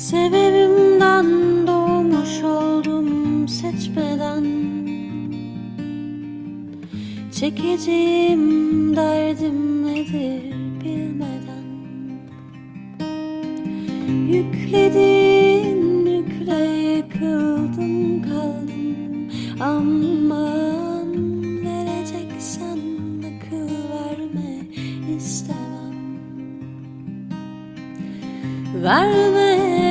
Sebebimden doğmuş oldum seçmeden. Çekeceğim derdim nedir bilmeden. Yükledin yükle yıkıldım kaldım. Aman vereceksen akıl verme istemem. Verme,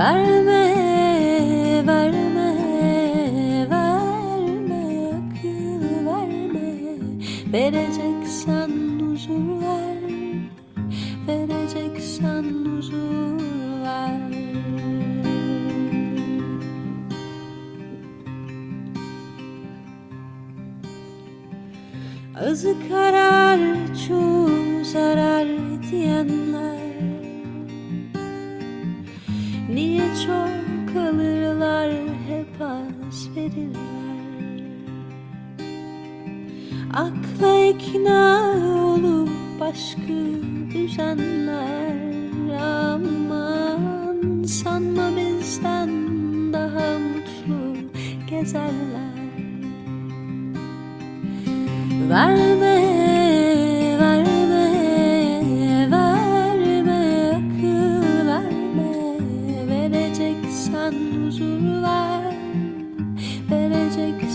Verme, verme, verme, akıl verme. Vereceksen huzur ver, vereceksen huzur ver. Azı karar çoğu zarar diyenler Niye çok alırlar hep az verirler? Akla ikna olup başka düzenler. Aman sanma bizden daha mutlu gezerler. Verme,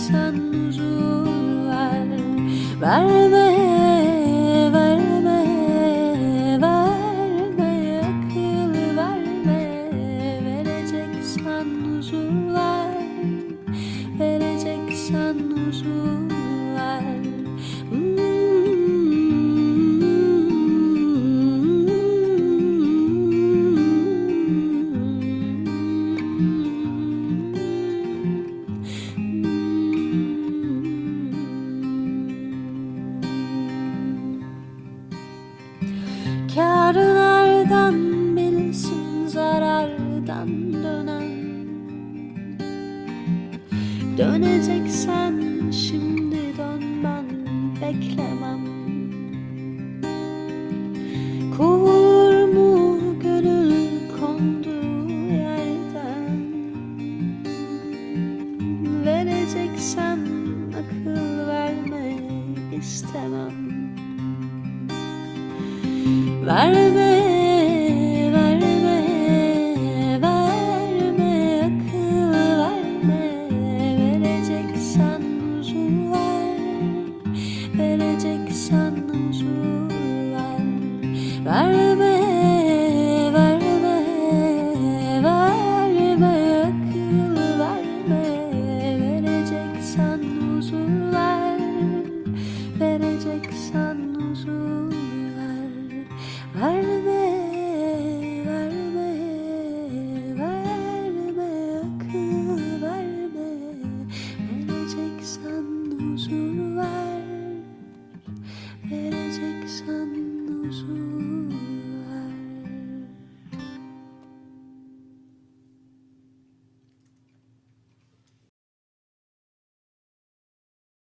vereceksen huzur ver Verme, verme, verme, akıl verme. Vereceksen huzur ver, vereceksen huzur Döneceksen şimdi dön ben beklemem. Kovulur mu gönül konduğu yerden? Vereceksen akıl verme istemem. Verme like.